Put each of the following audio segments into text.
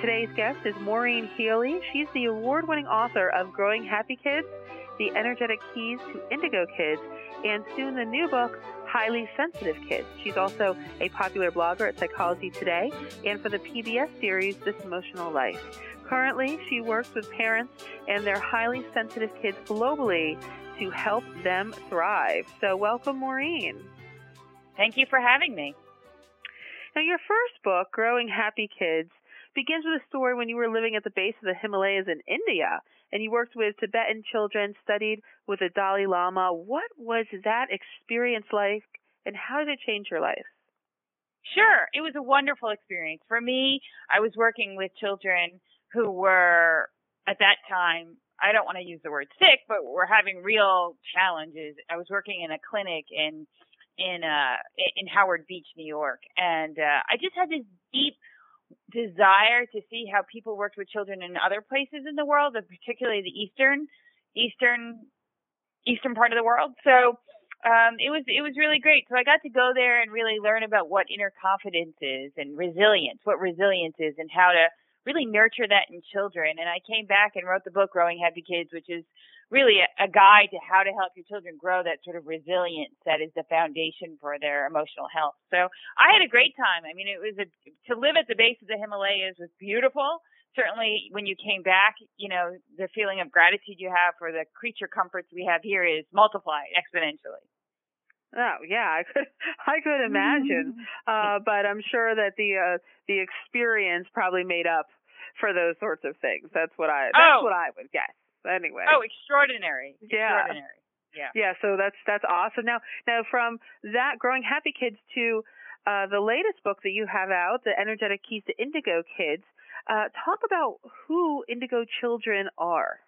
Today's guest is Maureen Healy. She's the award winning author of Growing Happy Kids, The Energetic Keys to Indigo Kids, and soon the new book, Highly Sensitive Kids. She's also a popular blogger at Psychology Today and for the PBS series This Emotional Life. Currently, she works with parents and their highly sensitive kids globally to help them thrive. So, welcome, Maureen. Thank you for having me. Now, your first book, Growing Happy Kids, begins with a story when you were living at the base of the Himalayas in India and you worked with Tibetan children, studied with the Dalai Lama. What was that experience like and how did it change your life? Sure, it was a wonderful experience. For me, I was working with children who were at that time I don't want to use the word sick, but were having real challenges. I was working in a clinic in in uh in Howard Beach, New York, and uh I just had this deep desire to see how people worked with children in other places in the world, and particularly the eastern, eastern, eastern part of the world. So um, it was it was really great. So I got to go there and really learn about what inner confidence is and resilience, what resilience is, and how to really nurture that in children. And I came back and wrote the book Growing Happy Kids, which is really a, a guide to how to help your children grow that sort of resilience that is the foundation for their emotional health. So I had a great time. I mean, it was a, to live at the base of the Himalayas was beautiful. Certainly when you came back, you know, the feeling of gratitude you have for the creature comforts we have here is multiplied exponentially. Oh yeah, I could I could imagine, uh, but I'm sure that the uh, the experience probably made up for those sorts of things. That's what I that's oh. what I would guess. Anyway. Oh, extraordinary! Yeah. Extraordinary. Yeah. Yeah. So that's that's awesome. Now now from that growing happy kids to uh, the latest book that you have out, the energetic keys to indigo kids. Uh, talk about who indigo children are.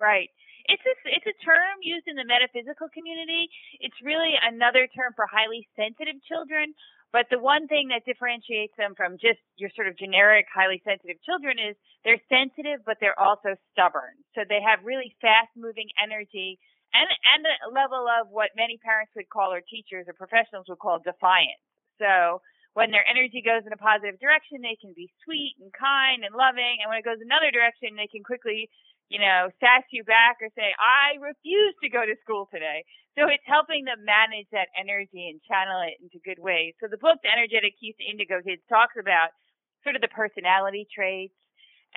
Right. It's a, it's a term used in the metaphysical community. It's really another term for highly sensitive children. But the one thing that differentiates them from just your sort of generic highly sensitive children is they're sensitive, but they're also stubborn. So they have really fast moving energy and, and a level of what many parents would call or teachers or professionals would call defiance. So when their energy goes in a positive direction, they can be sweet and kind and loving. And when it goes another direction, they can quickly you know, sass you back or say, I refuse to go to school today. So it's helping them manage that energy and channel it into good ways. So the book, The Energetic Keys to Indigo Kids, talks about sort of the personality traits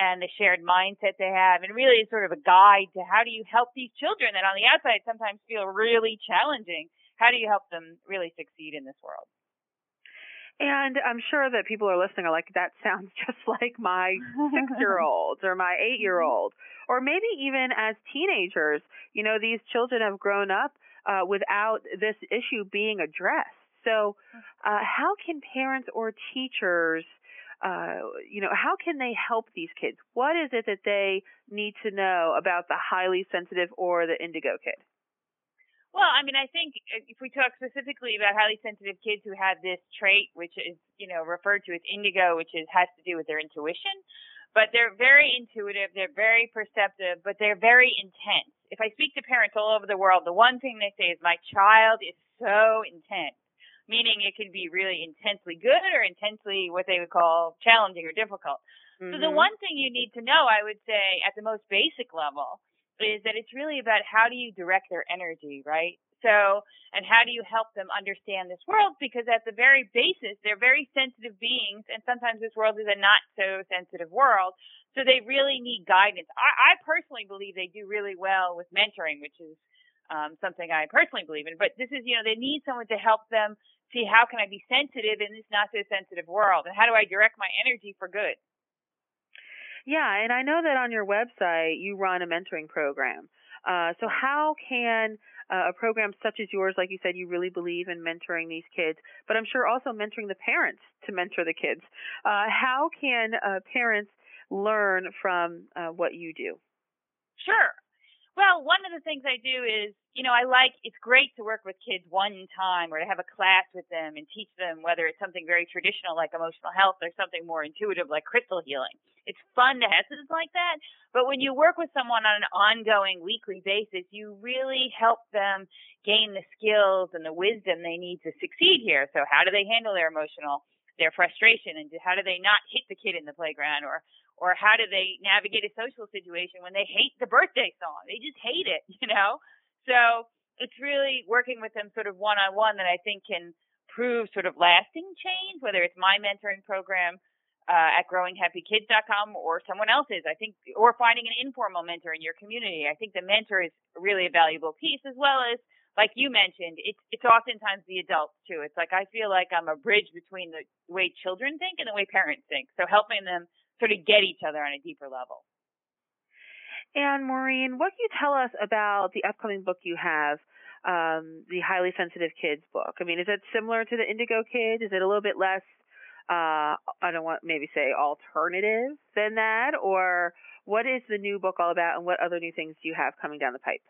and the shared mindset they have and really is sort of a guide to how do you help these children that on the outside sometimes feel really challenging. How do you help them really succeed in this world? And I'm sure that people are listening are like, that sounds just like my six year olds or my eight year old. Or maybe even as teenagers, you know, these children have grown up uh, without this issue being addressed. So, uh, how can parents or teachers, uh, you know, how can they help these kids? What is it that they need to know about the highly sensitive or the indigo kid? Well, I mean, I think uh, if we talk specifically about highly sensitive kids who have this trait, which is, you know, referred to as indigo, which is has to do with their intuition, but they're very intuitive, they're very perceptive, but they're very intense. If I speak to parents all over the world, the one thing they say is, "My child is so intense," meaning it can be really intensely good or intensely what they would call challenging or difficult. Mm-hmm. So the mm-hmm. one thing you need to know, I would say, at the most basic level is that it's really about how do you direct their energy, right? So, and how do you help them understand this world? Because at the very basis, they're very sensitive beings, and sometimes this world is a not so sensitive world. So they really need guidance. I, I personally believe they do really well with mentoring, which is um, something I personally believe in. But this is, you know, they need someone to help them see how can I be sensitive in this not so sensitive world, and how do I direct my energy for good. Yeah, and I know that on your website you run a mentoring program. Uh, so how can uh, a program such as yours, like you said, you really believe in mentoring these kids, but I'm sure also mentoring the parents to mentor the kids. Uh, how can uh, parents learn from uh, what you do? Sure. Well, one of the things I do is, you know, I like, it's great to work with kids one time or to have a class with them and teach them whether it's something very traditional like emotional health or something more intuitive like crystal healing. It's fun to have things like that. But when you work with someone on an ongoing weekly basis, you really help them gain the skills and the wisdom they need to succeed here. So how do they handle their emotional, their frustration and how do they not hit the kid in the playground or or how do they navigate a social situation when they hate the birthday song? They just hate it, you know? So it's really working with them sort of one on one that I think can prove sort of lasting change, whether it's my mentoring program uh, at growinghappykids.com or someone else's. I think, or finding an informal mentor in your community. I think the mentor is really a valuable piece as well as, like you mentioned, it's, it's oftentimes the adults too. It's like I feel like I'm a bridge between the way children think and the way parents think. So helping them sort of get each other on a deeper level. And Maureen, what can you tell us about the upcoming book you have, um, the Highly Sensitive Kids book? I mean, is it similar to the Indigo Kid? Is it a little bit less, uh, I don't want maybe say alternative than that? Or what is the new book all about and what other new things do you have coming down the pipe?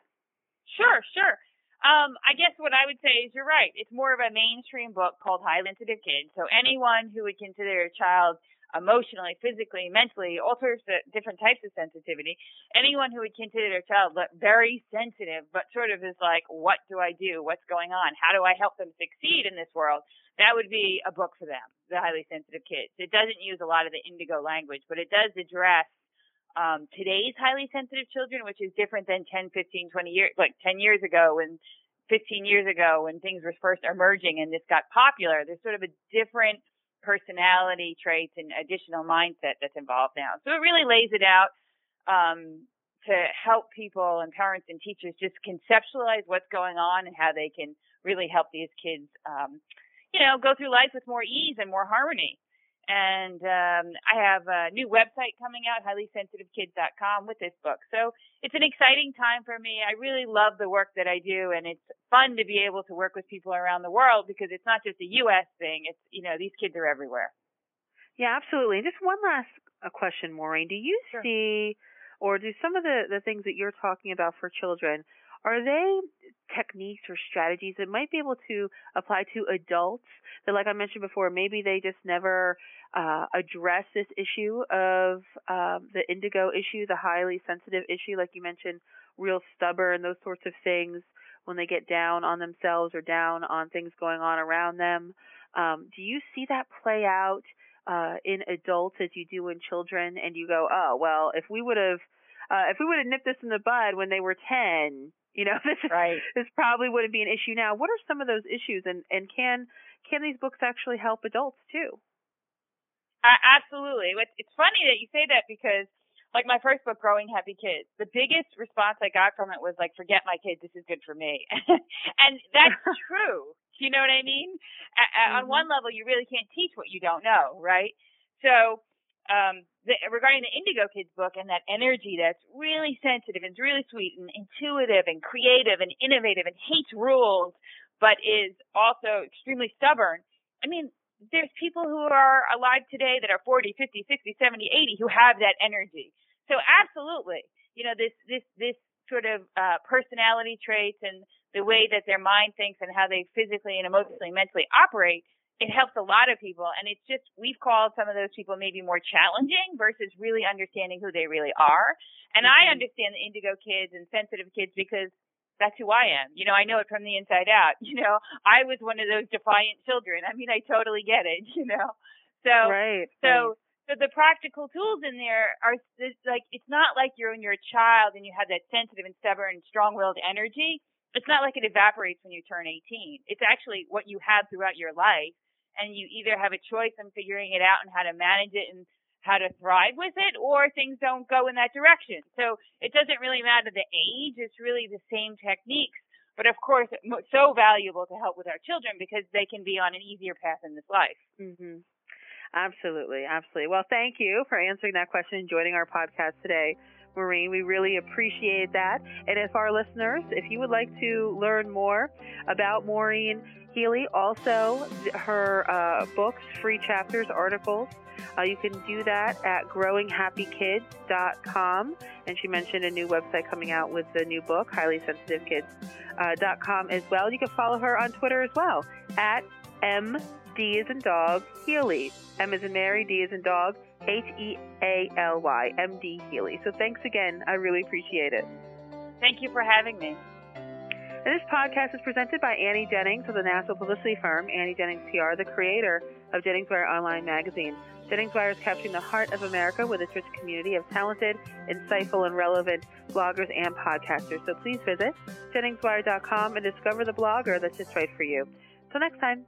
Sure, sure. Um, I guess what I would say is you're right. It's more of a mainstream book called Highly Sensitive Kids. So anyone who would consider a child emotionally, physically, mentally, all sorts of different types of sensitivity. Anyone who would consider their child very sensitive, but sort of is like, what do I do? What's going on? How do I help them succeed in this world? That would be a book for them, the highly sensitive kids. It doesn't use a lot of the indigo language, but it does address um, today's highly sensitive children, which is different than 10, 15, 20 years, like 10 years ago when 15 years ago when things were first emerging and this got popular. There's sort of a different personality traits and additional mindset that's involved now. So it really lays it out um, to help people and parents and teachers just conceptualize what's going on and how they can really help these kids, um, you know, go through life with more ease and more harmony. And um, I have a new website coming out, highlysensitivekids.com, with this book. So it's an exciting time for me. I really love the work that I do, and it's fun to be able to work with people around the world because it's not just a U.S. thing. It's you know these kids are everywhere. Yeah, absolutely. And just one last uh, question, Maureen. Do you sure. see, or do some of the the things that you're talking about for children? Are they techniques or strategies that might be able to apply to adults that, like I mentioned before, maybe they just never uh, address this issue of um, the indigo issue, the highly sensitive issue, like you mentioned, real stubborn, those sorts of things when they get down on themselves or down on things going on around them. Um, do you see that play out uh, in adults as you do in children? And you go, oh well, if we would have uh, if we would have nipped this in the bud when they were 10, you know, this right. this probably wouldn't be an issue now. What are some of those issues, and and can can these books actually help adults too? Uh, absolutely. It's funny that you say that because, like my first book, Growing Happy Kids, the biggest response I got from it was like, "Forget my kids. This is good for me," and that's true. You know what I mean? Mm-hmm. On one level, you really can't teach what you don't know, right? So um, the, regarding the Indigo Kids book and that energy that's really sensitive and really sweet and intuitive and creative and innovative and hates rules, but is also extremely stubborn. I mean, there's people who are alive today that are 40, 50, 60, 70, 80 who have that energy. So absolutely, you know, this, this, this sort of, uh, personality traits and the way that their mind thinks and how they physically and emotionally, mentally operate it helps a lot of people. And it's just, we've called some of those people maybe more challenging versus really understanding who they really are. And mm-hmm. I understand the indigo kids and sensitive kids because that's who I am. You know, I know it from the inside out. You know, I was one of those defiant children. I mean, I totally get it, you know. So, right. So, right. so the practical tools in there are like, it's not like you're when you're a child and you have that sensitive and stubborn, strong-willed energy. It's not like it evaporates when you turn 18. It's actually what you have throughout your life and you either have a choice in figuring it out and how to manage it and how to thrive with it, or things don't go in that direction. So it doesn't really matter the age; it's really the same techniques. But of course, so valuable to help with our children because they can be on an easier path in this life. Mm-hmm. Absolutely, absolutely. Well, thank you for answering that question and joining our podcast today. Maureen. We really appreciate that. And if our listeners, if you would like to learn more about Maureen Healy, also her uh, books, free chapters, articles, uh, you can do that at growinghappykids.com. And she mentioned a new website coming out with the new book, highlysensitivekids.com uh, as well. You can follow her on Twitter as well at M D is in dog, Healy. M is in Mary, D is in dog, H E A L Y, M D Healy. So thanks again. I really appreciate it. Thank you for having me. And this podcast is presented by Annie Jennings of the national publicity firm Annie Jennings PR, the creator of Jennings Wire Online Magazine. Jennings Wire is capturing the heart of America with its rich community of talented, insightful, and relevant bloggers and podcasters. So please visit JenningsWire.com and discover the blogger that's just right for you. Till next time.